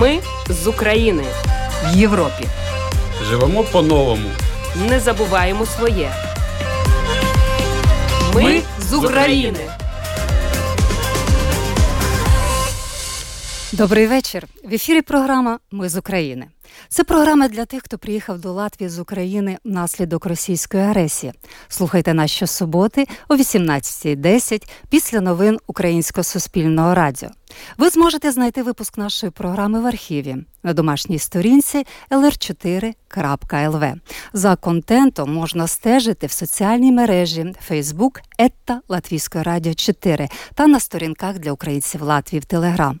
Ми з України в Європі. Живемо по-новому. Не забуваємо своє. Ми з України. Добрий вечір. В ефірі програма Ми з України. Це програма для тих, хто приїхав до Латвії з України внаслідок російської агресії. Слухайте нас щосуботи о 18.10 після новин Українського суспільного радіо. Ви зможете знайти випуск нашої програми в архіві на домашній сторінці lr4.lv. За контентом можна стежити в соціальній мережі Facebook Етта Латвійської радіо 4 та на сторінках для українців Латвії в Телеграм.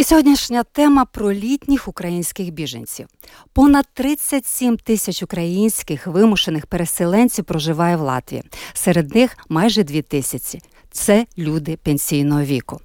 І сьогоднішня тема про літніх українських біженців. Понад 37 тисяч українських вимушених переселенців проживає в Латвії. Серед них майже 2 тисячі. Це люди пенсійного віку.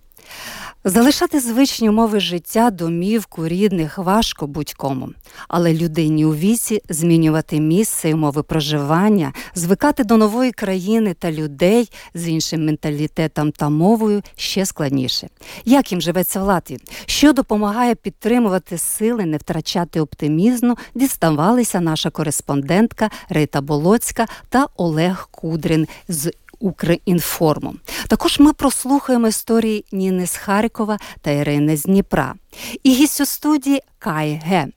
Залишати звичні умови життя, домівку, рідних важко будь-кому, але людині у віці змінювати місце і умови проживання, звикати до нової країни та людей з іншим менталітетом та мовою ще складніше. Як їм живеться в Латвії? Що допомагає підтримувати сили, не втрачати оптимізму, діставалися наша кореспондентка Рита Болоцька та Олег Кудрин з Укрінформу. Також ми прослухаємо історії Ніни з Харкова та Ірини з Дніпра. І гість у студії Кай Ге.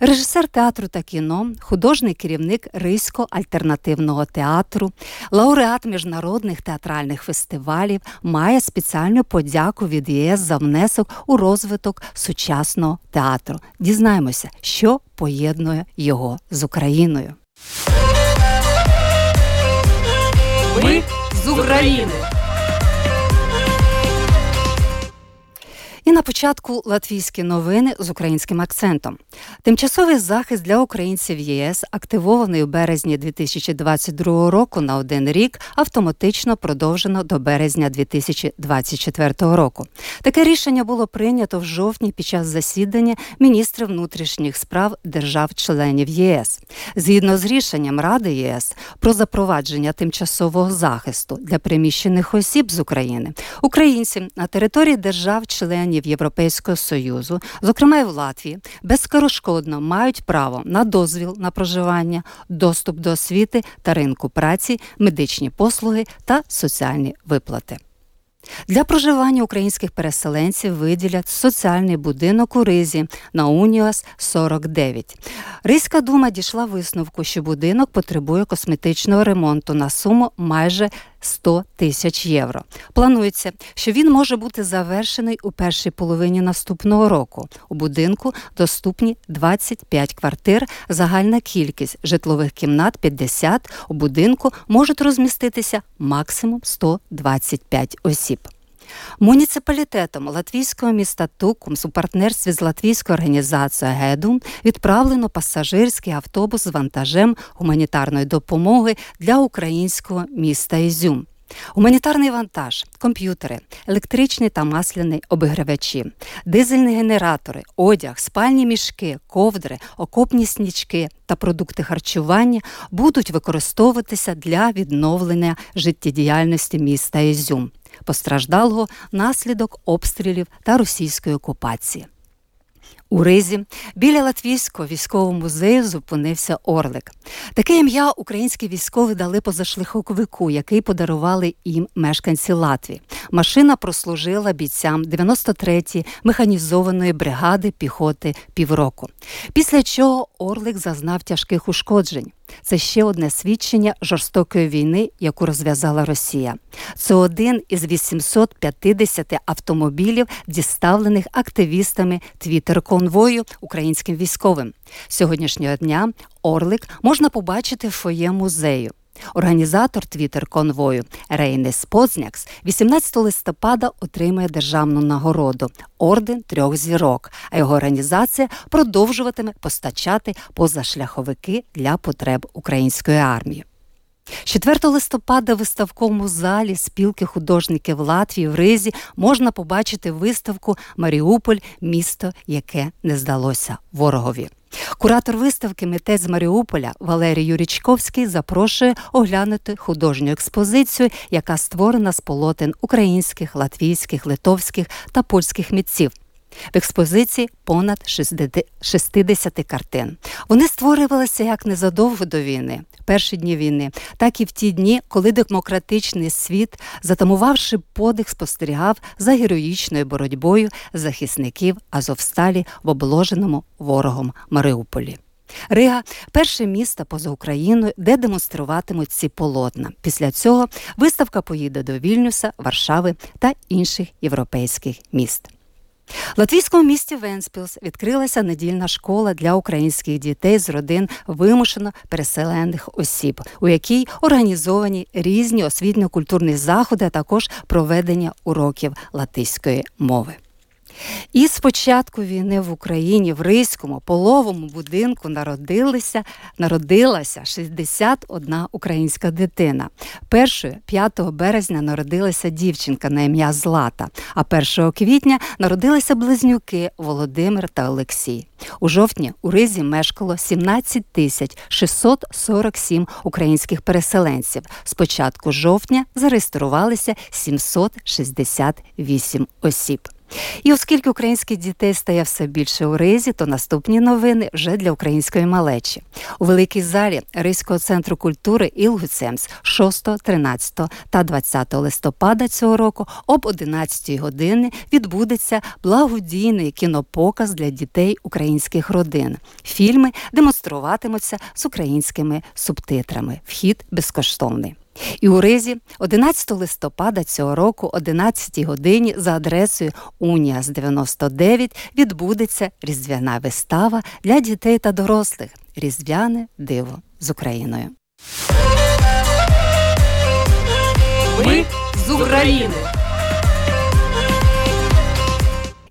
Режисер театру та кіно, художній керівник Ризького альтернативного театру, лауреат міжнародних театральних фестивалів, має спеціальну подяку від ЄС за внесок у розвиток сучасного театру. Дізнаємося, що поєднує його з Україною. Ми з України. І на початку латвійські новини з українським акцентом. Тимчасовий захист для українців ЄС, активований у березні 2022 року на один рік, автоматично продовжено до березня 2024 року. Таке рішення було прийнято в жовтні під час засідання міністрів внутрішніх справ держав-членів ЄС. Згідно з рішенням Ради ЄС про запровадження тимчасового захисту для приміщених осіб з України, українці на території держав-членів членів Європейського союзу, зокрема і в Латвії, безскорошкодно мають право на дозвіл на проживання, доступ до освіти та ринку праці, медичні послуги та соціальні виплати. Для проживання українських переселенців виділять соціальний будинок у Ризі на Уніас 49. Ризька дума дійшла висновку, що будинок потребує косметичного ремонту на суму майже 100 тисяч євро. Планується, що він може бути завершений у першій половині наступного року. У будинку доступні 25 квартир, загальна кількість житлових кімнат 50, У будинку можуть розміститися максимум 125 осіб. Муніципалітетом латвійського міста Тукумс у партнерстві з латвійською організацією Гедум відправлено пасажирський автобус з вантажем гуманітарної допомоги для українського міста Ізюм. Гуманітарний вантаж, комп'ютери, електричні та масляні обігрівачі, дизельні генератори, одяг, спальні мішки, ковдри, окопні снічки та продукти харчування будуть використовуватися для відновлення життєдіяльності міста Ізюм постраждалого внаслідок обстрілів та російської окупації. У Ризі біля Латвійського військового музею зупинився Орлик. Таке ім'я українські військові дали позашляховику, який подарували їм мешканці Латвії. Машина прослужила бійцям 93-ї механізованої бригади піхоти півроку. Після чого Орлик зазнав тяжких ушкоджень. Це ще одне свідчення жорстокої війни, яку розв'язала Росія. Це один із 850 автомобілів, діставлених активістами твіттер-конвою українським військовим. Сьогоднішнього дня Орлик можна побачити в фоє музею. Організатор твіттер конвою Рейнес Познякс 18 листопада отримає державну нагороду орден трьох зірок. А його організація продовжуватиме постачати позашляховики для потреб української армії. 4 листопада в виставковому залі спілки художників Латвії в Ризі можна побачити виставку Маріуполь місто, яке не здалося ворогові. Куратор виставки митець з Маріуполя Валерій Юрічковський запрошує оглянути художню експозицію, яка створена з полотен українських, латвійських, литовських та польських митців. В експозиції понад 60 картин. Вони створювалися як незадовго до війни, перші дні війни, так і в ті дні, коли демократичний світ, затамувавши подих, спостерігав за героїчною боротьбою захисників Азовсталі в обложеному ворогом Маріуполі. Рига перше місто поза Україною, де демонструватимуть ці полотна. Після цього виставка поїде до Вільнюса, Варшави та інших європейських міст. Латвійському місті Венспілс відкрилася недільна школа для українських дітей з родин вимушено переселених осіб, у якій організовані різні освітньо-культурні заходи, а також проведення уроків латиської мови. І з початку війни в Україні в Ризькому половому будинку народилися, народилася 61 українська дитина. Першою 5 березня народилася дівчинка на ім'я Злата, а 1 квітня народилися близнюки Володимир та Олексій. У жовтні у Ризі мешкало 17 тисяч 647 українських переселенців. З початку жовтня зареєструвалися 768 осіб. І оскільки українських дітей стає все більше у ризі, то наступні новини вже для української малечі. У великій залі Ризького центру культури Ілгуцемс 6, 13 та 20 листопада цього року об 11 години відбудеться благодійний кінопоказ для дітей українських родин. Фільми демонструватимуться з українськими субтитрами. Вхід безкоштовний. І у Ризі 11 листопада цього року, 11 годині, за адресою Уніас 99 відбудеться різдвяна вистава для дітей та дорослих. Різдвяне диво з Україною. Ми з України.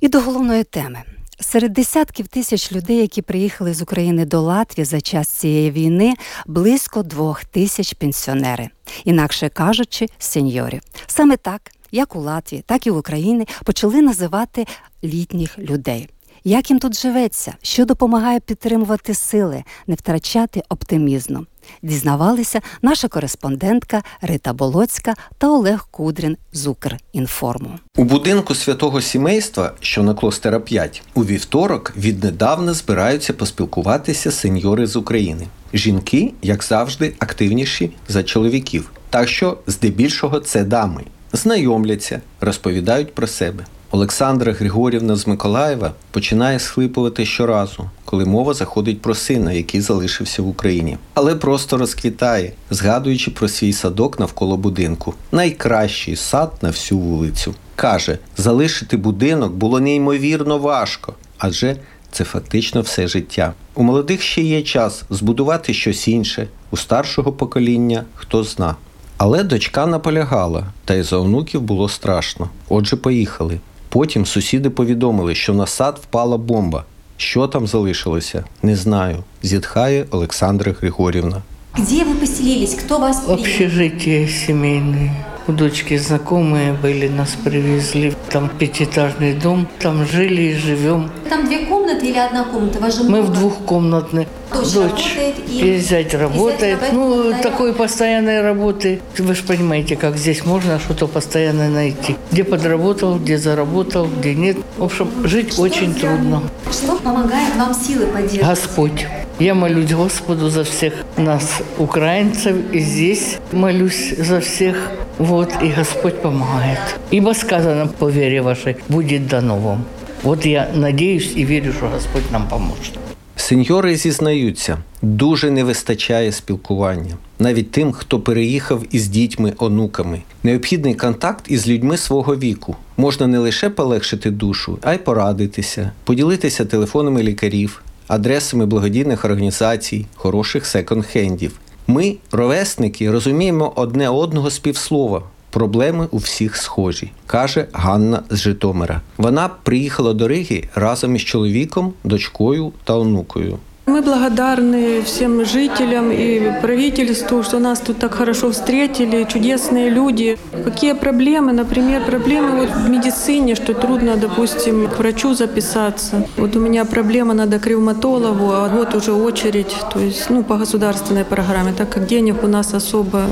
І до головної теми. Серед десятків тисяч людей, які приїхали з України до Латвії за час цієї війни, близько двох тисяч пенсіонери, інакше кажучи, сеньорів. Саме так, як у Латвії, так і в Україні почали називати літніх людей. Як їм тут живеться, що допомагає підтримувати сили, не втрачати оптимізму? Дізнавалися наша кореспондентка Рита Болоцька та Олег Кудрін з Укрінформу. У будинку святого сімейства, що на клостера 5, у вівторок віднедавна збираються поспілкуватися сеньори з України. Жінки, як завжди, активніші за чоловіків. Так що, здебільшого, це дами. Знайомляться, розповідають про себе. Олександра Григорівна з Миколаєва починає схлипувати щоразу, коли мова заходить про сина, який залишився в Україні, але просто розквітає, згадуючи про свій садок навколо будинку. Найкращий сад на всю вулицю. Каже, залишити будинок було неймовірно важко, адже це фактично все життя. У молодих ще є час збудувати щось інше, у старшого покоління хто зна. Але дочка наполягала, та й за онуків було страшно. Отже, поїхали. Потім сусіди повідомили, що на сад впала бомба. Що там залишилося, не знаю. Зітхає Олександра Григорівна. Где вы поселились? Кто вас принял? Общежитие семейное. У дочки знакомые были, нас привезли. Там пятиэтажный дом, там жили и живем. Там две комнаты Или одна комната? Вас же Мы в двухкомнатной. Дочь работает и- и зять работает. зять Ну, работает, такой постоянной работы. Вы же понимаете, как здесь можно что-то постоянно найти. Где подработал, где заработал, где нет. В общем, жить очень трудно. Что помогает вам силы поддерживать? Господь. Я молюсь Господу за всех нас, украинцев, и здесь молюсь за всех. Вот, и Господь помогает. Ибо сказано по вере вашей, будет дано вам. Вот я надеюсь и верю, что Господь нам поможет. Сеньори зізнаються, дуже не вистачає спілкування. Навіть тим, хто переїхав із дітьми, онуками. Необхідний контакт із людьми свого віку. Можна не лише полегшити душу, а й порадитися, поділитися телефонами лікарів, адресами благодійних організацій, хороших секонд-хендів. Ми, ровесники, розуміємо одне одного з півслова. Проблеми у всіх схожі, каже Ганна з Житомира. Вона приїхала до Риги разом із чоловіком, дочкою та онукою. Мы благодарны всем жителям и правительству, что нас тут так хорошо встретили, чудесные люди. Какие проблемы? Например, проблемы вот в медицине, что трудно, допустим, к врачу записаться. Вот у меня проблема, надо к ревматологу, а вот уже очередь, то есть, ну, по государственной программе, так как денег у нас особо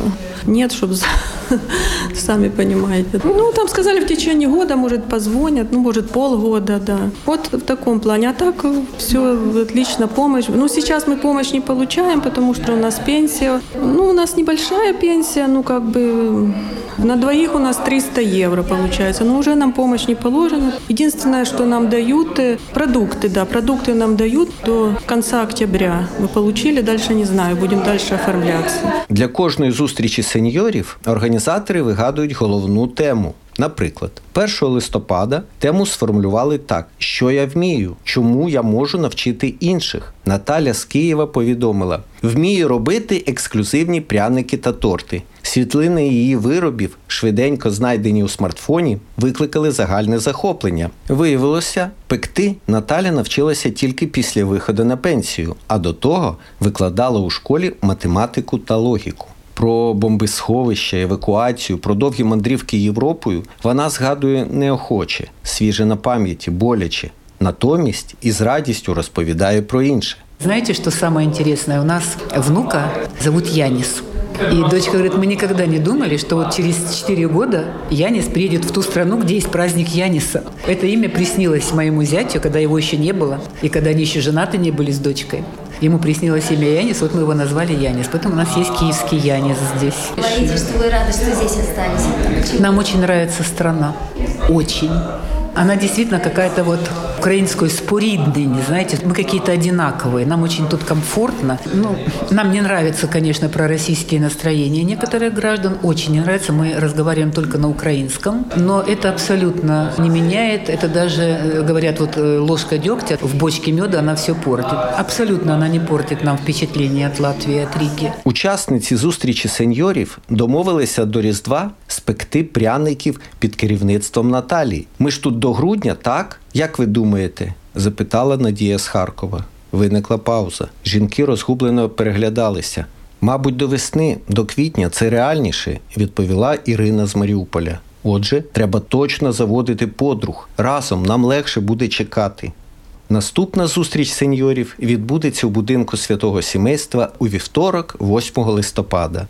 нет, чтобы сами понимаете. Ну, там сказали, в течение года, может, позвонят, ну, может, полгода, да. Вот в таком плане. А так все отлично, помощь. Ну, сейчас мы помощь не получаем, потому что у нас пенсия. Ну, у нас небольшая пенсия, ну, как бы на двоих у нас 300 евро получается. Но уже нам помощь не положена. Единственное, что нам дают, э, продукты, да, продукты нам дают до конца октября. Мы получили, дальше не знаю, будем дальше оформляться. Для кожної зустрічі сеньорів організатори вигадують головну тему. Наприклад, 1 листопада тему сформулювали так: що я вмію, чому я можу навчити інших. Наталя з Києва повідомила: вмію робити ексклюзивні пряники та торти. Світлини її виробів, швиденько знайдені у смартфоні, викликали загальне захоплення. Виявилося, пекти Наталя навчилася тільки після виходу на пенсію, а до того викладала у школі математику та логіку Про бомбисховище, евакуацію, про довгі мандрівки Європою вона згадує неохоче, свіже на пам'яті, боляче. Натомість із радістю розповідає про інше. Знаете, что самое интересное? У нас внука зовут Янис. И дочка говорит, мы никогда не думали, что вот через 4 года Янис приедет в ту страну, где есть праздник Яниса. Это имя приснилось моему зятю, когда его еще не было, и когда они еще женаты не были с дочкой. Ему приснилось имя Янис, вот мы его назвали Янис. Поэтому у нас есть киевский Янис здесь. Говорите, что вы рады, что здесь остались. Почему? Нам очень нравится страна. Очень. Она действительно какая-то вот украинскую споридный, не знаете, мы какие-то одинаковые, нам очень тут комфортно. Ну, нам не нравятся, конечно, пророссийские настроения некоторых граждан, очень не нравится, мы разговариваем только на украинском, но это абсолютно не меняет, это даже, э, говорят, вот э, ложка дегтя в бочке меда, она все портит. Абсолютно она не портит нам впечатление от Латвии, от Риги. Учасниці зустрічі сеньорів домовилися до Різдва спекти пряників під керівництвом Наталії. Ми ж тут до грудня, так? Як ви думаєте? запитала Надія з Харкова. Виникла пауза. Жінки розгублено переглядалися. Мабуть, до весни, до квітня це реальніше, відповіла Ірина з Маріуполя. Отже, треба точно заводити подруг. Разом нам легше буде чекати. Наступна зустріч сеньорів відбудеться у будинку святого сімейства у вівторок, 8 листопада.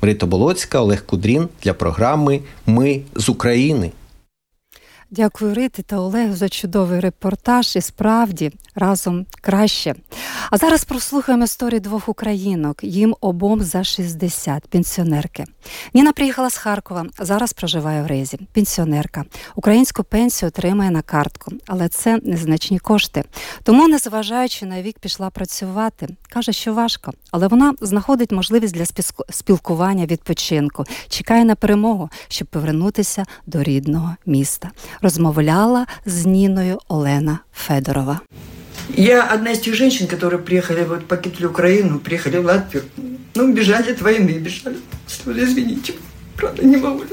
Рита Болоцька, Олег Кудрін для програми Ми з України. Дякую, Рити та Олегу за чудовий репортаж. І справді разом краще. А зараз прослухаємо історії двох українок. Їм обом за 60, пенсіонерки. Ніна приїхала з Харкова, зараз проживає в Ризі. Пенсіонерка. Українську пенсію отримає на картку, але це незначні кошти. Тому, незважаючи на вік, пішла працювати. Каже, що важко, але вона знаходить можливість для спілкування, відпочинку, чекає на перемогу, щоб повернутися до рідного міста Розмовляла з Ніною Олена Федорова. Я одна из тех женщин, которые приехали, вот покинули Украину, приехали в Латвию. Ну, бежали от войны, бежали. Что, Извините, правда, не могу.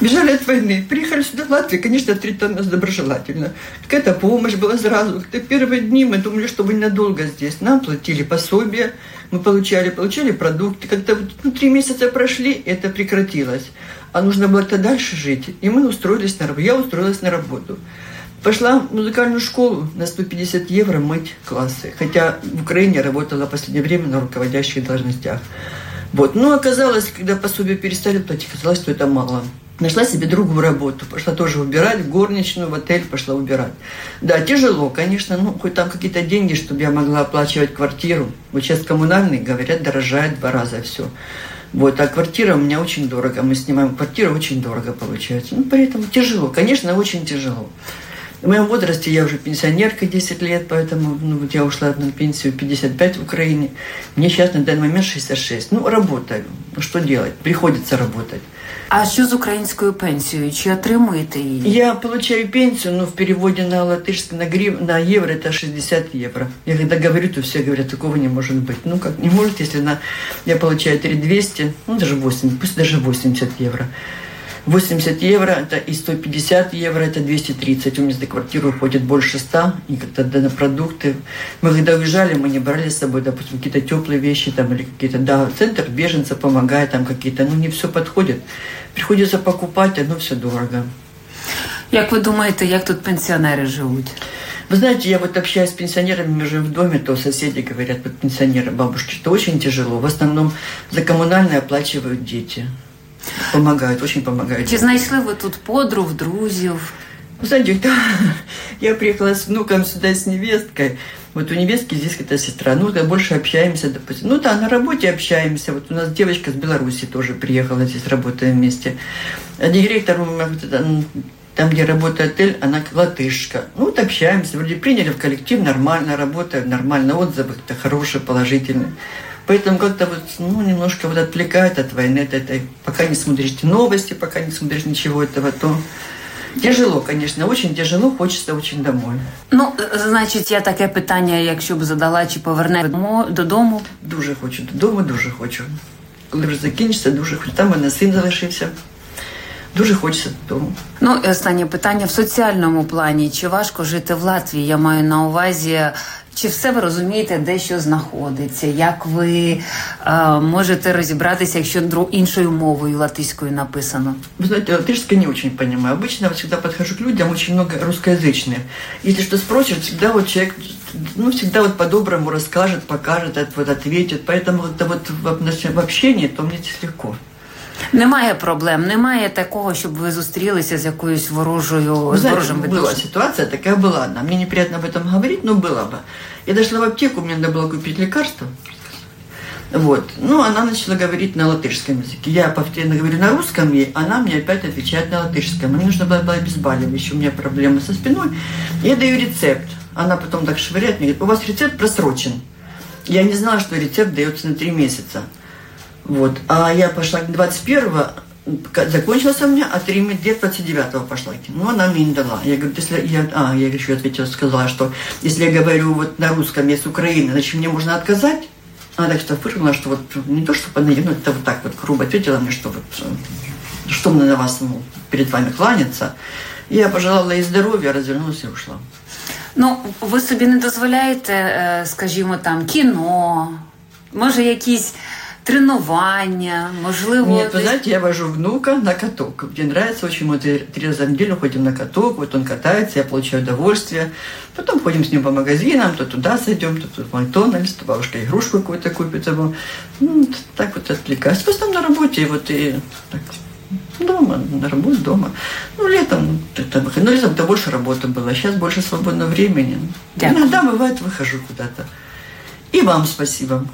Бежали от войны, приехали сюда в Латвию, конечно, встретили нас доброжелательно. Какая-то помощь была сразу. Как-то первые дни мы думали, что мы ненадолго здесь. Нам платили пособия, мы получали, получали продукты. Вот, ну, три месяца прошли, это прекратилось. А нужно было то дальше жить. И мы устроились на работу. Я устроилась на работу. Пошла в музыкальную школу на 150 евро мыть классы. Хотя в Украине работала в последнее время на руководящих должностях. Вот. Но оказалось, когда пособие перестали платить, оказалось, что это мало. Нашла себе другую работу. Пошла тоже убирать, в горничную, в отель пошла убирать. Да, тяжело, конечно, ну, хоть там какие-то деньги, чтобы я могла оплачивать квартиру. Вот сейчас коммунальные, говорят, дорожает два раза все. Вот, а квартира у меня очень дорого. Мы снимаем квартиру, очень дорого получается. Ну, поэтому тяжело, конечно, очень тяжело. В моем возрасте я уже пенсионерка 10 лет, поэтому ну, вот я ушла на пенсию 55 в Украине. Мне сейчас на данный момент 66. Ну, работаю. Ну, что делать? Приходится работать. А що з українською пенсією? Чи отримуєте її? Я получаю пенсию, но в переводе на латышский, на, грив, на евро это 60 евро. Я когда говорю, то все говорят, такого не может быть. Ну как не может, если на, я получаю 3200, ну даже 8, пусть даже 80 евро. 80 евро это и 150 евро это 230. У меня за квартиру уходит больше 100, и как-то на продукты. Мы когда уезжали, мы не брали с собой, допустим, какие-то теплые вещи там или какие-то, да, центр беженца помогает, там какие-то, ну не все подходит. Приходится покупать, одно все дорого. Як ви думаєте, як тут пенсіонери живуть? Вы знаете, я вот общаюсь с пенсионерами, мы живем в доме, то соседи говорят, вот пенсионеры, бабушки, что очень тяжело. В основном за коммунальные оплачивают дети. Помогают, очень помогают. Чи знайшли ви тут подруг, друзів? Вы знаете, я приехала с внуком сюда, с невесткой. Вот у невестки здесь какая-то сестра. Ну, да, больше общаемся, допустим. Ну да, на работе общаемся. Вот у нас девочка с Беларуси тоже приехала, здесь работаем вместе. А директор, там, где работает отель, она латышка. Ну, вот общаемся. Вроде приняли в коллектив, нормально работают, нормально отзывы, это хорошие, положительные. Поэтому как-то вот, ну, немножко вот отвлекает от войны, от этой, пока не смотришь новости, пока не смотришь ничего этого, то Тяжело, конечно, очень тяжело, хочеться очень домой. Ну, значить, я таке питання, якщо б задала, чи поверне додому? Дуже хочу додому, дуже хочу. Коли вже закінчиться, дуже хочу. Там у мене син залишився. Дуже хочеться додому. Ну і останнє питання в соціальному плані. Чи важко жити в Латвії? Я маю на увазі чи все ви розумієте, де що знаходиться? Як ви е, можете розібратися, якщо іншою мовою латиською написано? Вы знаете, латышский не очень понимаю. Обычно я всегда подхожу к людям, очень много русскоязычных. Если что спросишь, всегда вот человек, ну, всегда вот по-доброму расскажет, покажет, вот ответит. Поэтому это вот в, в общении, то мне здесь легко. Немає проблем, немає такого, щоб ви зустрілися з якоюсь ворожою Вы знаете, ворожим была ситуация, такая была. Нам мне неприятно об этом говорить, но было бы. Я дошла в аптеку, мне надо было купить лекарство. Вот. Ну, она начала говорить на латышском языке. Я повторно говорю на русском, и она мне опять отвечает на латышском. Мне нужно было обезболивающее, у меня проблемы со спиной. Я даю рецепт. Она потом так швыряет мне, говорит, у вас рецепт просрочен. Я не знала, что рецепт дается на три месяца. Вот. А я пошла 21-го, закончился у меня, а три где 29-го пошла. Ну, она мне не дала. Я говорю, если я, а, я еще ответила, сказала, что если я говорю вот на русском, я с Украины, значит, мне можно отказать? Она так что фыркнула, что вот не то, что поднадеяла, ну, это вот так вот грубо ответила мне, что вот что мне на вас ну, перед вами кланяться. Я пожелала ей здоров'я, развернулась і ушла. Ну, ви собі не дозволяєте, скажімо, там кіно, може, якісь тренування, можливо... Нет, вы знаете, я вожу внука на каток. Мне нравится очень, мы три раза в неделю ходим на каток, вот он катается, я получаю удовольствие. Потом ходим с ним по магазинам, то туда зайдем, то тут в Макдональдс, то бабушка игрушку какую-то купит ему. Ну, так вот отвлекаюсь. В основном на работе, вот и так, дома, на работе, дома. Ну, летом, это, ну, летом-то больше работы было, сейчас больше свободного времени. Дякую. Иногда, бывает, выхожу куда-то. И вам спасибо.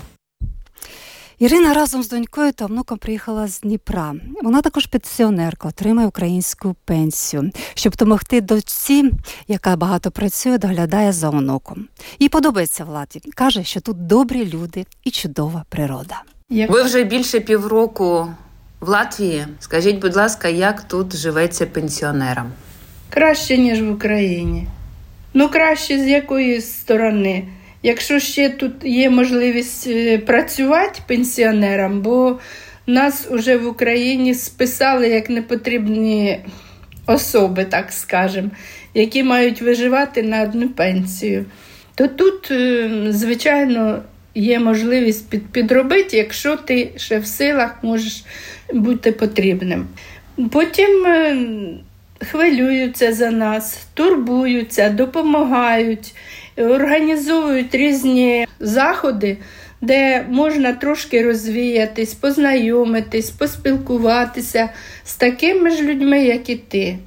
Ірина разом з донькою та внуком приїхала з Дніпра. Вона також пенсіонерка, отримує українську пенсію, щоб допомогти дочці, яка багато працює, доглядає за онуком. Їй подобається в Латвії. Каже, що тут добрі люди і чудова природа. Ви вже більше півроку в Латвії. Скажіть, будь ласка, як тут живеться пенсіонерам? Краще ніж в Україні. Ну краще з якої сторони. Якщо ще тут є можливість е, працювати пенсіонерам, бо нас вже в Україні списали як непотрібні особи, так скажемо, які мають виживати на одну пенсію, то тут, е, звичайно, є можливість підробити, якщо ти ще в силах можеш бути потрібним. Потім е, хвилюються за нас, турбуються, допомагають організовують різні заходи, де можна трошки розвіятись, познайомитись, поспілкуватися з такими ж людьми, як і ти.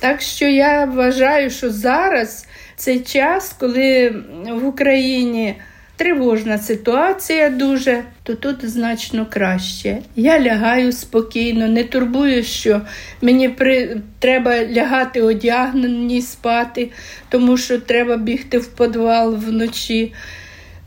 Так що я вважаю, що зараз цей час, коли в Україні тривожна ситуація дуже, то тут значно краще. Я лягаю спокійно, не турбую, що мені при... треба лягати одягнені спати, тому що треба бігти в підвал вночі.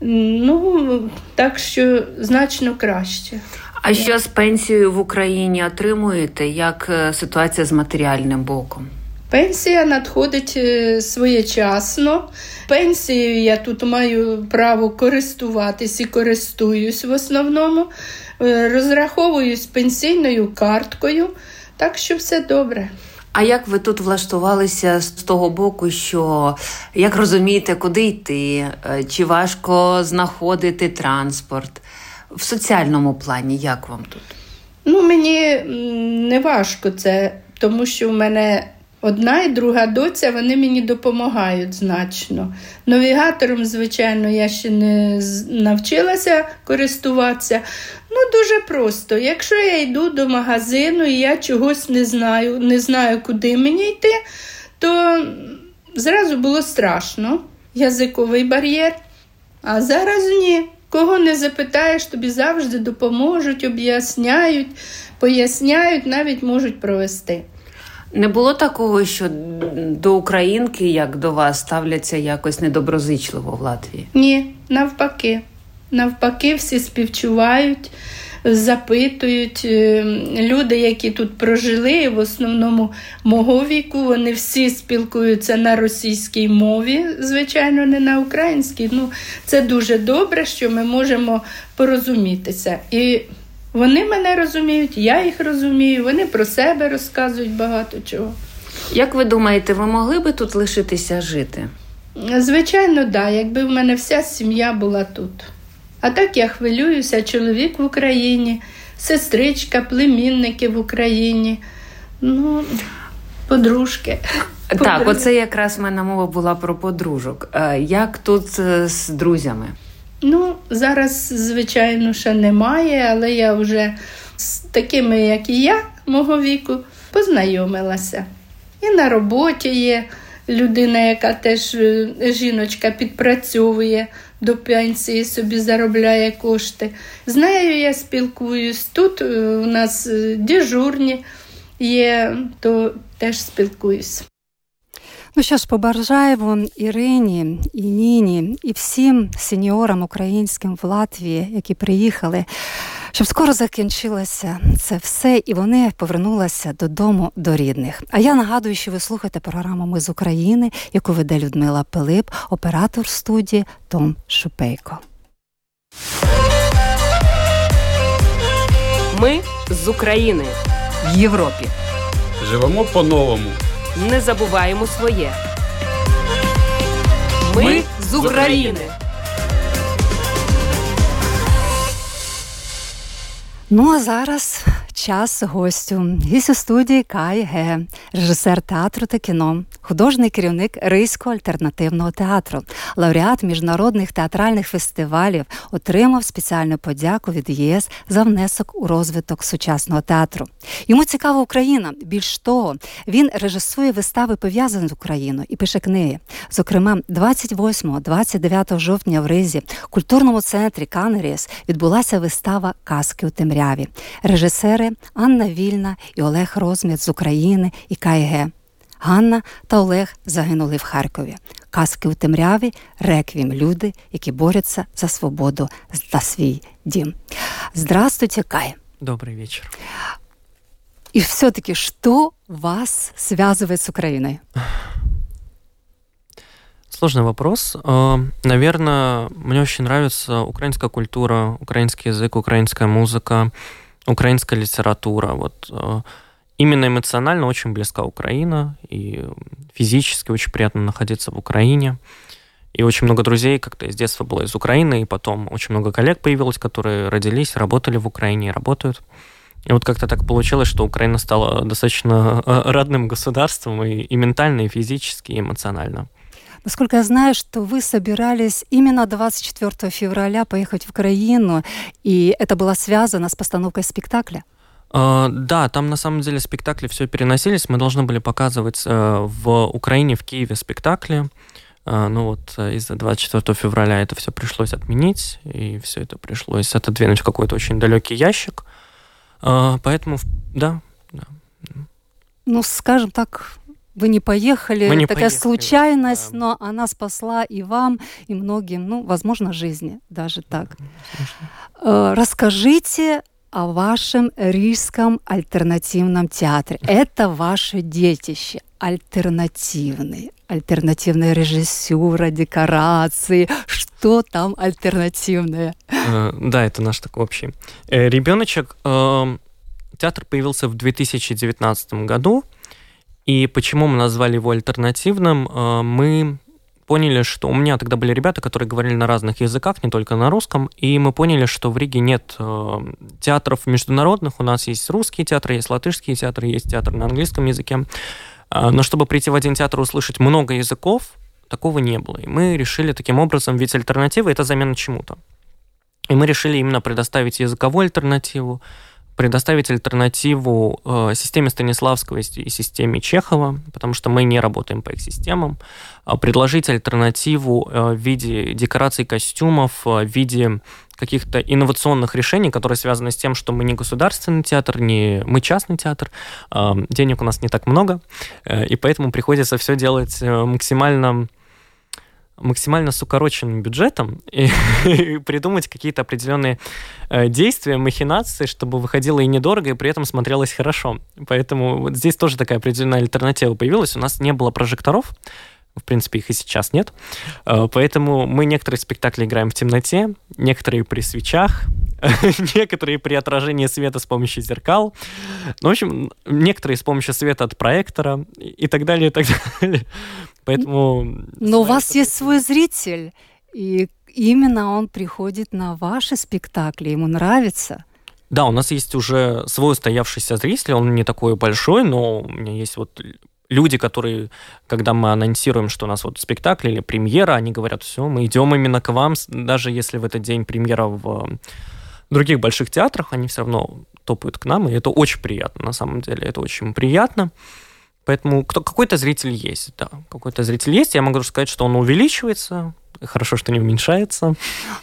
Ну, так що значно краще. А що з пенсією в Україні отримуєте? Як е, ситуація з матеріальним боком? Пенсія надходить е, своєчасно. Пенсією я тут маю право користуватись і користуюсь в основному. Е, Розраховуюсь пенсійною карткою, так що все добре. А як ви тут влаштувалися з того боку, що як розумієте, куди йти? Е, Чи важко знаходити транспорт? В соціальному плані як вам тут? Ну, мені не важко це, тому що в мене одна і друга доця, вони мені допомагають значно. Навігатором, звичайно, я ще не навчилася користуватися. Ну, дуже просто. Якщо я йду до магазину і я чогось не знаю, не знаю, куди мені йти, то зразу було страшно. Язиковий бар'єр. А зараз ні. Кого не запитаєш, тобі завжди допоможуть, об'ясняють, поясняють, навіть можуть провести. Не було такого, що до українки, як до вас, ставляться якось недоброзичливо в Латвії? Ні, навпаки. Навпаки, всі співчувають, запитують. Е, Люди, які тут прожили, в основному мого віку, вони всі спілкуються на російській мові, звичайно, не на українській. Ну, це дуже добре, що ми можемо порозумітися. І вони мене розуміють, я їх розумію, вони про себе розказують багато чого. Як ви думаєте, ви могли би тут лишитися жити? Звичайно, так, да, якби в мене вся сім'я була тут. А так я хвилююся, чоловік в Україні, сестричка, племінники в Україні, ну, подружки. Так, оце якраз в мене мова була про подружок. Е, Як тут е, з друзями? Ну, зараз, звичайно, ще немає, але я вже з такими, як і я, мого віку, познайомилася. І на роботі є людина, яка теж е, жіночка підпрацьовує до пенсії, собі заробляє кошти. З нею я спілкуюсь. Тут е, у нас е, дежурні є, то теж спілкуюсь. Ну що ж, побажаємо Ірині і Ніні і всім сеньорам українським в Латвії, які приїхали, щоб скоро закінчилося це все, і вони повернулися додому до рідних. А я нагадую, що ви слухаєте програму Ми з України, яку веде Людмила Пилип, оператор студії Том Шупейко. Ми з України в Європі. Живемо по-новому. Не забуваємо своє. Ми, з України. Ну а зараз час гостю. Гість у студії Кай Ге, режисер театру та кіно, художній керівник Ризького альтернативного театру, лауреат міжнародних театральних фестивалів, отримав спеціальну подяку від ЄС за внесок у розвиток сучасного театру. Йому цікава Україна. Більш того, він режисує вистави пов'язані з Україною і пише книги. Зокрема, 28-29 жовтня в Ризі, в культурному центрі Канеріс відбулася вистава Казки у темряві. Режисери Анна Вільна і Олег Розміт з України і КГ. Ганна та Олег загинули в Харкові. Казки у темряві, реквім люди, які борються за свободу та свій дім. Здравствуйте, Кай. Добрый вечер. И все-таки, что вас связывает с Украиной? Сложный вопрос. Э, Наверное, мне очень нравится украинская культура, украинский язык, украинская музыка, Украинская литература. Вот э, именно эмоционально очень близка Украина, и физически очень приятно находиться в Украине. И очень много друзей как-то из детства было из Украины, и потом очень много коллег появилось, которые родились, работали в Украине и работают. И вот как-то так получилось, что Украина стала достаточно э, родным государством и, и ментально, и физически, и эмоционально. Насколько я знаю, что вы собирались именно 24 февраля поехать в Украину, и это было связано с постановкой спектакля. Э, Да, там на самом деле спектакли все переносились. Мы должны были показывать э, в Украине, в Киеве спектакли. Э, Ну вот э, из-за 24 февраля это все пришлось отменить, и все это пришлось отодвинуть в какой-то очень далекий ящик. Поэтому, в- да, Ну, скажем так, вы не поехали, Мы не такая поехали, случайность, но она спасла и вам, и многим, ну, возможно, жизни, даже так. Э, Расскажите о вашем Рижском альтернативном театре. Это ваше детище альтернативный. Альтернативная режиссура, декорации. Что там альтернативное? Э, да, это наш такой общий. Э, ребеночек. Эм, театр появился в 2019 году. И почему мы назвали его альтернативным? Э, мы поняли, что у меня тогда были ребята, которые говорили на разных языках, не только на русском, и мы поняли, что в Риге нет э, театров международных, у нас есть русские театры, есть латышские театры, есть театр на английском языке, э, но чтобы прийти в один театр и услышать много языков, такого не было. И мы решили таким образом, ведь альтернатива – это замена чему-то. И мы решили именно предоставить языковую альтернативу, предоставить альтернативу э, системе Станиславского и системе Чехова, потому что мы не работаем по их системам, а предложить альтернативу э, в виде декораций костюмов, э, в виде каких-то инновационных решений, которые связаны с тем, что мы не государственный театр, не мы частный театр, э, денег у нас не так много, и поэтому приходится все делать максимально максимально с укороченным бюджетом и, и придумать какие-то определенные э, действия, махинации, чтобы выходило и недорого, и при этом смотрелось хорошо. Поэтому вот здесь тоже такая определенная альтернатива появилась. У нас не было прожекторов, в принципе, их и сейчас нет. Э, поэтому мы некоторые спектакли играем в темноте, некоторые при свечах, некоторые при отражении света с помощью зеркал. Ну, в общем, некоторые с помощью света от проектора и так далее, и так далее. Поэтому... Но у вас есть свой зритель, и именно он приходит на ваши спектакли, ему нравится. Да, у нас есть уже свой устоявшийся зритель, он не такой большой, но у меня есть вот люди, которые, когда мы анонсируем, что у нас вот спектакль или премьера, они говорят, все, мы идем именно к вам, даже если в этот день премьера в других больших театрах, они все равно топают к нам, и это очень приятно, на самом деле, это очень приятно. Поэтому кто, какой-то зритель есть, да, какой-то зритель есть. Я могу сказать, что он увеличивается, Хорошо, что не уменьшается.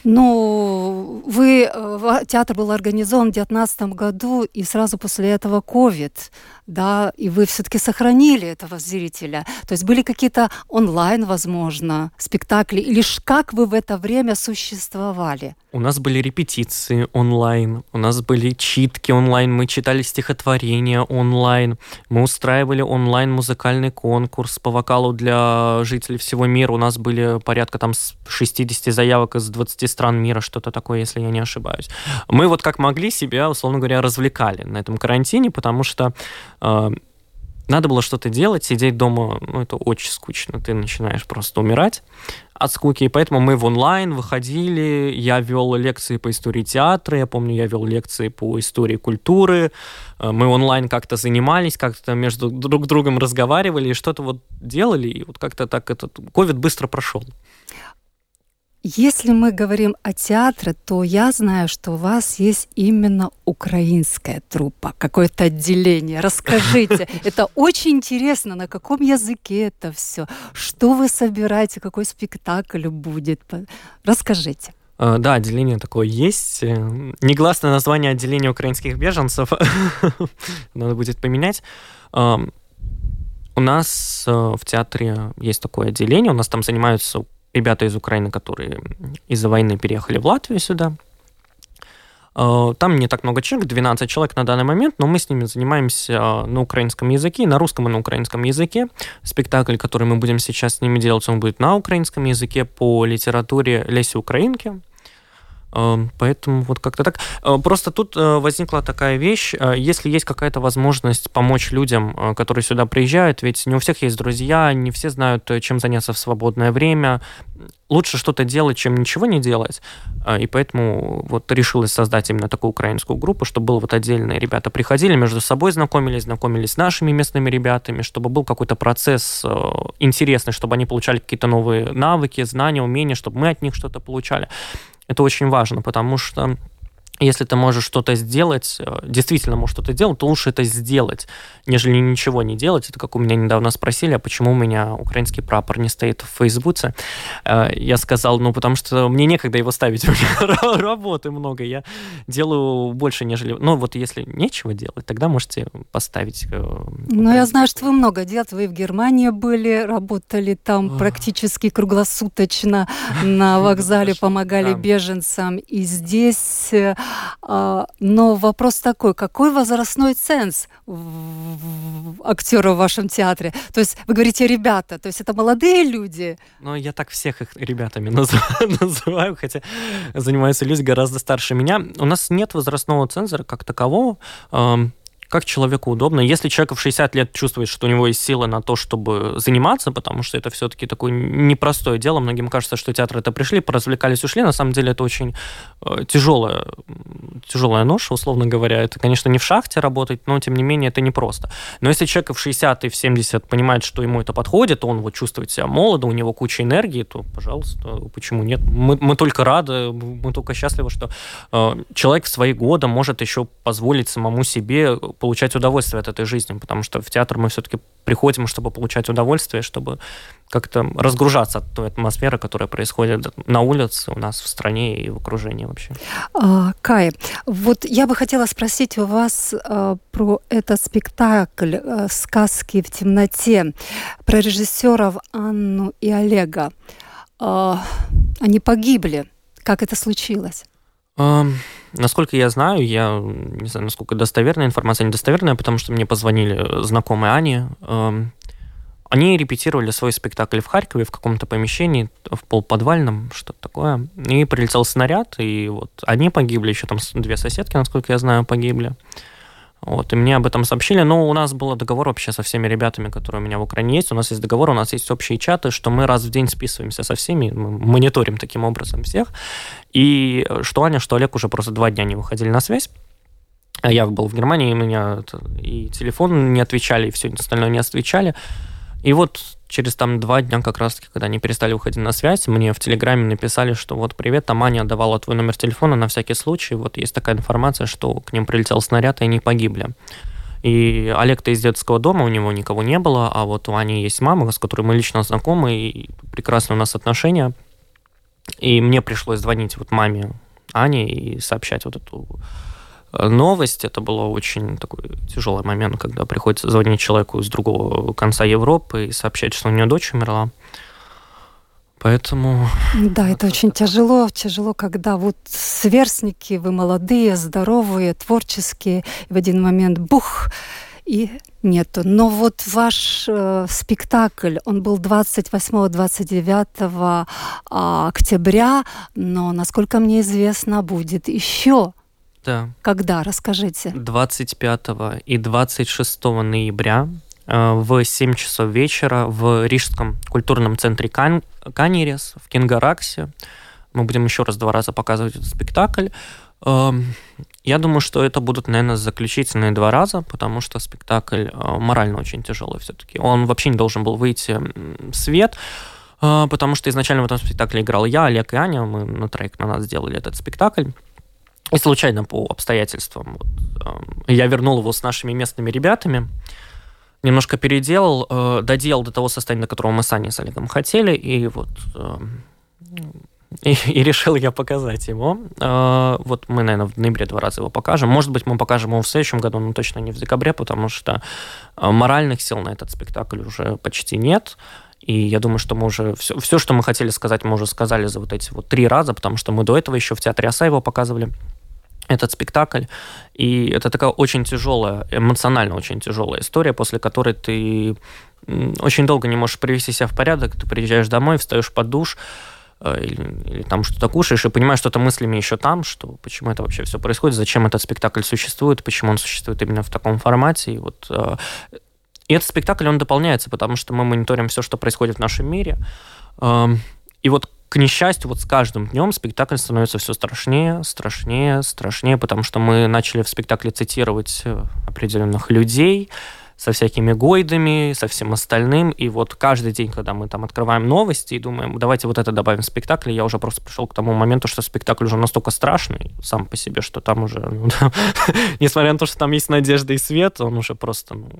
Ну, вы, э, театр был организован в 2019 году, и сразу после этого COVID, да, и вы все-таки сохранили этого зрителя. То есть были какие-то онлайн, возможно, спектакли, или как вы в это время существовали? У нас были репетиции онлайн, у нас были читки онлайн, мы читали стихотворения онлайн, мы устраивали онлайн музыкальный конкурс по вокалу для жителей всего мира. У нас были порядка там 60 заявок из 20 стран мира, что-то такое, если я не ошибаюсь. Мы вот как могли себя, условно говоря, развлекали на этом карантине, потому что надо было что-то делать, сидеть дома, ну, это очень скучно, ты начинаешь просто умирать от скуки, и поэтому мы в онлайн выходили, я вел лекции по истории театра, я помню, я вел лекции по истории культуры, э, мы онлайн как-то занимались, как-то между друг другом разговаривали и что-то вот делали, и вот как-то так этот ковид быстро прошел. Если мы говорим о театре, то я знаю, что у вас есть именно украинская труппа, какое-то отделение. Расскажите, это очень интересно, на каком языке это все, что вы собираете, какой спектакль будет. Расскажите. А, да, отделение такое есть. Негласное название отделения украинских беженцев надо будет поменять. У нас э, в театре есть такое отделение, у нас там занимаются ребята из Украины, которые из-за войны переехали в Латвию сюда. Э, там не так много человек, 12 человек на данный момент, но мы с ними занимаемся э, на украинском языке, на русском и на украинском языке. Спектакль, который мы будем сейчас с ними делать, он будет на украинском языке по литературе Леси Украинки. Поэтому вот как-то так. Э, просто тут э, возникла такая вещь, э, если есть какая-то возможность помочь людям, которые сюда приезжают, ведь не у всех есть друзья, не все знают, чем заняться в свободное время, лучше что-то делать, чем ничего не делать. И поэтому вот решилась создать именно такую украинскую группу, чтобы было вот отдельные ребята приходили, между собой знакомились, знакомились с нашими местными ребятами, чтобы был какой-то процесс интересный, чтобы они получали какие-то новые навыки, знания, умения, чтобы мы от них что-то получали. Это очень важно, потому что если ты можешь что-то сделать, э, действительно можешь что-то делать, то лучше это сделать, нежели ничего не делать. Это как у меня недавно спросили, а почему у меня украинский прапор не стоит в Фейсбуке. Э, я сказал, ну, потому что мне некогда его ставить, у меня работы много, я делаю больше, нежели... Ну, вот если нечего делать, тогда можете поставить. Э, ну, я знаю, что вы много делаете. Вы в Германии были, работали там практически круглосуточно на вокзале, помогали беженцам. И здесь но вопрос такой, какой возрастной ценз актера в вашем театре? То есть вы говорите ребята, то есть это молодые люди? Ну, я так всех их ребятами называю, хотя занимаются люди гораздо старше меня. У нас нет возрастного цензора как такового как человеку удобно. Если человек в 60 лет чувствует, что у него есть силы на то, чтобы заниматься, потому что это все-таки такое непростое дело, многим кажется, что театр это пришли, поразвлекались, ушли. На самом деле это очень э, тяжелая, тяжелая ноша, условно говоря. Это, конечно, не в шахте работать, но, тем не менее, это непросто. Но если человек в 60 и в 70 понимает, что ему это подходит, он вот чувствует себя молодо, у него куча энергии, то, пожалуйста, почему нет? Мы, мы только рады, мы только счастливы, что э, человек в свои годы может еще позволить самому себе получать удовольствие от этой жизни, потому что в театр мы все-таки приходим, чтобы получать удовольствие, чтобы как-то разгружаться от той атмосферы, которая происходит на улице у нас в стране и в окружении вообще. А, Кай, вот я бы хотела спросить у вас а, про этот спектакль а, «Сказки в темноте», про режиссеров Анну и Олега. Они погибли. Как это случилось? Насколько я знаю, я не знаю, насколько достоверная информация, недостоверная, потому что мне позвонили знакомые Ани. Они репетировали свой спектакль в Харькове в каком-то помещении, в полуподвальном, что-то такое. И прилетел снаряд, и вот они погибли, еще там две соседки, насколько я знаю, погибли. Вот, и мне об этом сообщили. Но у нас был договор вообще со всеми ребятами, которые у меня в Украине есть. У нас есть договор, у нас есть общие чаты, что мы раз в день списываемся со всеми, мы мониторим таким образом всех. И что Аня, что Олег уже просто два дня не выходили на связь. А я был в Германии, и меня и телефон не отвечали, и все остальное не отвечали. И вот через там два дня как раз-таки, когда они перестали выходить на связь, мне в Телеграме написали, что вот привет, там Аня отдавала твой номер телефона на всякий случай, вот есть такая информация, что к ним прилетел снаряд, и они погибли. И Олег-то из детского дома, у него никого не было, а вот у Ани есть мама, с которой мы лично знакомы, и прекрасные у нас отношения. И мне пришлось звонить вот маме Ане и сообщать вот эту новость. Это было очень такой тяжелый момент, когда приходится звонить человеку из другого конца Европы и сообщать, что у него дочь умерла. Поэтому... Да, это очень тяжело. Тяжело, когда вот сверстники, вы молодые, здоровые, творческие, в один момент бух, и нету. Но вот ваш э, спектакль, он был 28-29 а, октября, но, насколько мне известно, будет еще да. Когда? Расскажите. 25 и 26 ноября э, в 7 часов вечера в Рижском культурном центре Кан Канерес в Кингараксе. Мы будем еще раз два раза показывать этот спектакль. Эм, я думаю, что это будут, наверное, заключительные два раза, потому что спектакль э, морально очень тяжелый все-таки. Он вообще не должен был выйти в свет, э, потому что изначально в этом спектакле играл я, Олег и Аня. Мы на троих на нас сделали этот спектакль. И случайно по обстоятельствам вот, э, я вернул его с нашими местными ребятами, немножко переделал, э, доделал до того состояния, до которого мы с Аней с Олегом хотели, и вот э, и, и решил я показать его. Э, вот мы, наверное, в ноябре два раза его покажем. Может быть, мы покажем его в следующем году, но точно не в декабре, потому что э, моральных сил на этот спектакль уже почти нет. И я думаю, что мы уже все, все, что мы хотели сказать, мы уже сказали за вот эти вот три раза, потому что мы до этого еще в театре Оса его показывали этот спектакль. И это такая очень тяжелая, эмоционально очень тяжелая история, после которой ты очень долго не можешь привести себя в порядок, ты приезжаешь домой, встаешь под душ, э, или, или там что-то кушаешь, и понимаешь, что-то мыслями еще там, что почему это вообще все происходит, зачем этот спектакль существует, почему он существует именно в таком формате. И вот э, и этот спектакль, он дополняется, потому что мы мониторим все, что происходит в нашем мире. Эм, и вот к несчастью, вот с каждым днем спектакль становится все страшнее, страшнее, страшнее, потому что мы начали в спектакле цитировать э, определенных людей со всякими гойдами, со всем остальным. И вот каждый день, когда мы там открываем новости и думаем, давайте вот это добавим в спектакль, я уже просто пришел к тому моменту, что спектакль уже настолько страшный сам по себе, что там уже, ну, несмотря на то, что там есть надежда и свет, он уже просто, ну,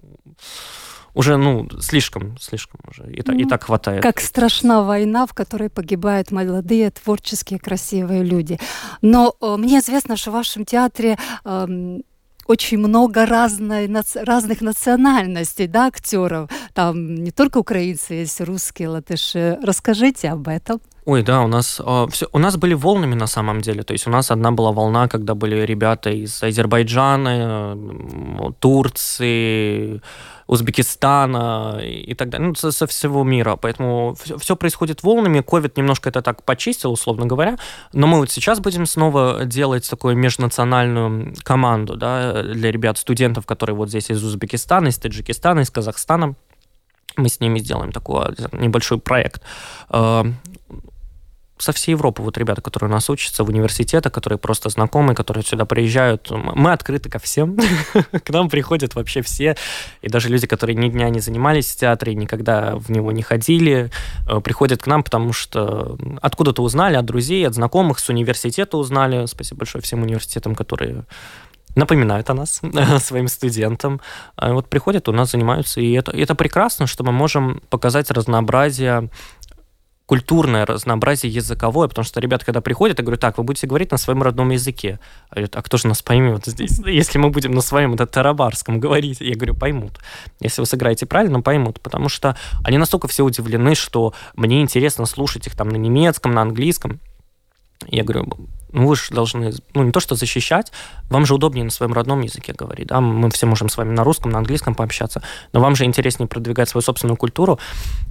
уже, ну, слишком, слишком уже. И, ну, и так хватает. Как страшна война, в которой погибают молодые, творческие, красивые люди. Но э, мне известно, что в вашем театре э, очень много разной, разных национальностей, да, актеров. Там не только украинцы есть, русские, латыши. Расскажите об этом. Ой, да, у нас э, все, у нас были волнами на самом деле. То есть у нас одна была волна, когда были ребята из Азербайджана, э, Турции, Узбекистана и так далее, ну, со, со всего мира. Поэтому все, все происходит волнами. Ковид немножко это так почистил, условно говоря. Но мы вот сейчас будем снова делать такую межнациональную команду да, для ребят, студентов, которые вот здесь из Узбекистана, из Таджикистана, из Казахстана мы с ними сделаем такой небольшой проект. Со всей Европы вот ребята, которые у нас учатся в университетах, которые просто знакомые, которые сюда приезжают. Мы открыты ко всем. К нам приходят вообще все. И даже люди, которые ни дня не занимались в театре, никогда в него не ходили, э, приходят к нам, потому что откуда-то узнали от друзей, от знакомых, с университета узнали. Спасибо большое всем университетам, которые напоминают о нас своим студентам. А вот приходят, у нас занимаются, и это, это прекрасно, что мы можем показать разнообразие культурное разнообразие языковое, потому что ребята, когда приходят, я говорю, так, вы будете говорить на своем родном языке. А говорят, а кто же нас поймет здесь? Если мы будем на своем это тарабарском говорить, я говорю, поймут. Если вы сыграете правильно, поймут, потому что они настолько все удивлены, что мне интересно слушать их там на немецком, на английском. Я говорю, ну вы же должны, ну не то что защищать, вам же удобнее на своем родном языке говорить, да, мы все можем с вами на русском, на английском пообщаться, но вам же интереснее продвигать свою собственную культуру.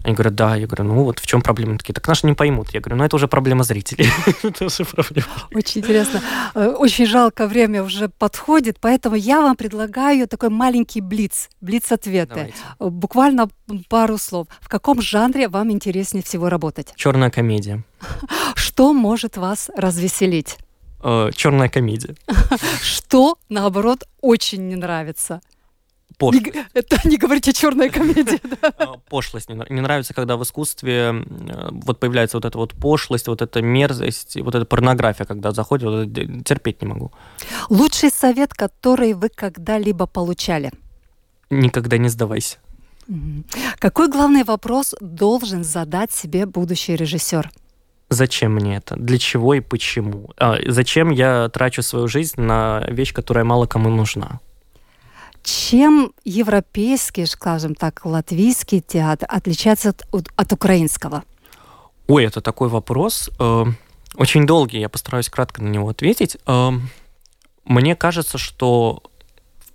Они говорят, да, я говорю, ну вот в чем проблема? Они такие, так наши не поймут. Я говорю, ну это уже проблема зрителей. это уже проблема. Очень интересно. Э, очень жалко, время уже подходит, поэтому я вам предлагаю такой маленький блиц, блиц-ответы. Буквально пару слов. В каком жанре вам интереснее всего работать? Черная комедия. Что может вас развеселить? Э, черная комедия. Что, наоборот, очень не нравится? Пошлость. Не, это не говорите черная комедия. Э, пошлость не, не нравится, когда в искусстве э, вот появляется вот эта вот пошлость, вот эта мерзость, вот эта порнография, когда заходит, вот терпеть не могу. Лучший совет, который вы когда-либо получали? Никогда не сдавайся. Какой главный вопрос должен задать себе будущий режиссер? Зачем мне это, для чего и почему, а, зачем я трачу свою жизнь на вещь, которая мало кому нужна. Чем европейский, скажем так, латвийский театр отличается от, от украинского? Ой, это такой вопрос. Э, очень долгий, я постараюсь кратко на него ответить. Э, мне кажется, что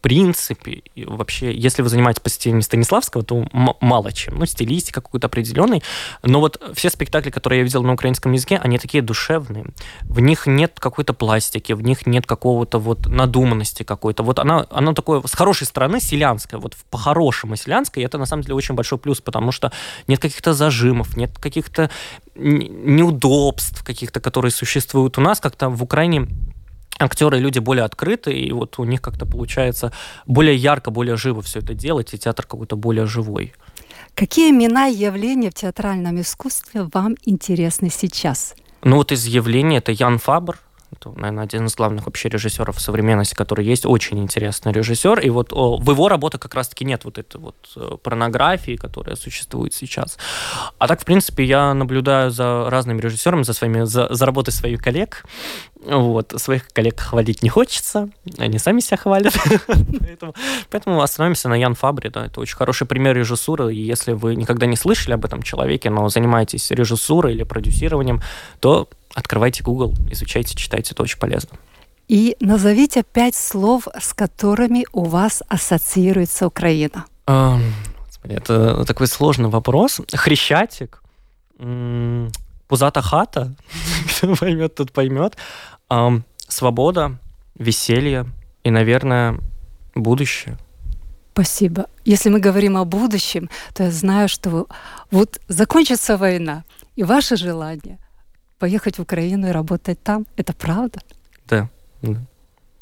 принципе, вообще, если вы занимаетесь по стилю Станиславского, то мало чем. Ну, стилистика какой-то определенный. Но вот все спектакли, которые я видел на украинском языке, они такие душевные. В них нет какой-то пластики, в них нет какого-то вот надуманности какой-то. Вот она, она такое с хорошей стороны селянская, вот по-хорошему селянская, и это на самом деле очень большой плюс, потому что нет каких-то зажимов, нет каких-то неудобств каких-то, которые существуют у нас, как-то в Украине актеры люди более открытые, и вот у них как-то получается более ярко, более живо все это делать, и театр какой-то более живой. Какие имена и явления в театральном искусстве вам интересны сейчас? Ну вот из явлений это Ян Фабр, это, наверное, один из главных вообще режиссеров современности, который есть, очень интересный режиссер. И вот о, в его работе как раз-таки нет вот этой вот э, порнографии, которая существует сейчас. А так, в принципе, я наблюдаю за разными режиссерами, за, своими, за, за работой своих коллег. Вот. Своих коллег хвалить не хочется, они сами себя хвалят. поэтому, поэтому остановимся на Ян Фабре. Да. Это очень хороший пример режиссуры. И если вы никогда не слышали об этом человеке, но занимаетесь режиссурой или продюсированием, то открывайте Google, изучайте, читайте, это очень полезно. И назовите пять слов, с которыми у вас ассоциируется Украина. Это такой сложный вопрос. Хрещатик, пузата хата, кто поймет, тот поймет. Свобода, веселье и, наверное, будущее. Спасибо. Если мы говорим о будущем, то я знаю, что вот закончится война, и ваше желание поехать в Украину и работать там. Это правда? Да.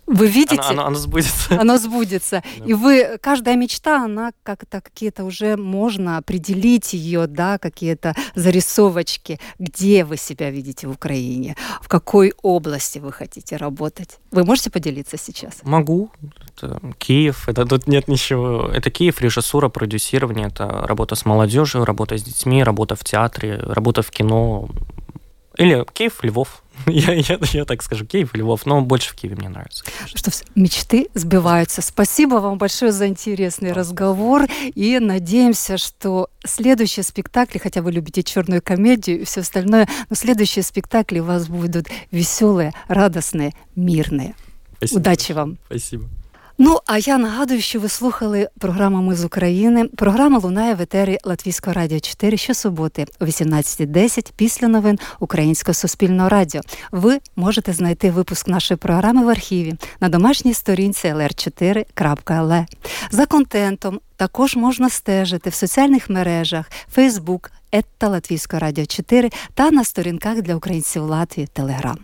Вы видите? Оно, оно, оно сбудется. Оно сбудется. Да. И вы, каждая мечта, она как-то какие-то уже можно определить ее, да, какие-то зарисовочки, где вы себя видите в Украине, в какой области вы хотите работать. Вы можете поделиться сейчас? Могу. Это Киев, это тут нет ничего. Это Киев, режиссура, продюсирование, это работа с молодежью, работа с детьми, работа в театре, работа в кино, Или Киев, Львов. Я, я, я так скажу, Киев, Львов, но больше в Киеве мне нравится. Что мечты сбиваются. Спасибо вам большое за интересный разговор. И надеемся, что следующие спектакли, хотя вы любите черную комедию и все остальное, но следующие спектакли у вас будут веселые, радостные, мирные. Спасибо. Удачі вам. Спасибо. Ну, а я нагадую, що ви слухали програму Ми з України. Програма лунає в етері Латвійського радіо 4 щосуботи о 18.10 після новин Українського суспільного радіо. Ви можете знайти випуск нашої програми в архіві на домашній сторінці lr4.le. За контентом також можна стежити в соціальних мережах Facebook, Етта Латвійського радіо 4 та на сторінках для українців Латвії Телеграм.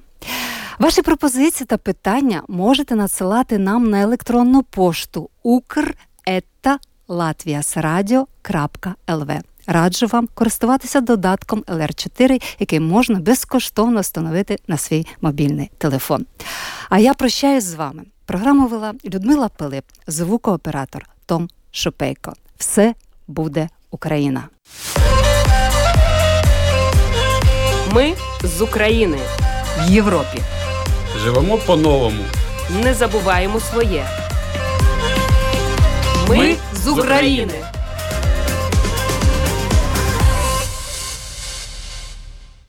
Ваші пропозиції та питання можете надсилати нам на електронну пошту ukr.latviasradio.lv. Раджу вам користуватися додатком LR4, який можна безкоштовно встановити на свій мобільний телефон. А я прощаюсь з вами. Програму вела Людмила Пилип, звукооператор Том Шупейко. Все буде Україна. Ми з України в Європі. Живемо по-новому. Не забуваємо своє. Ми з України.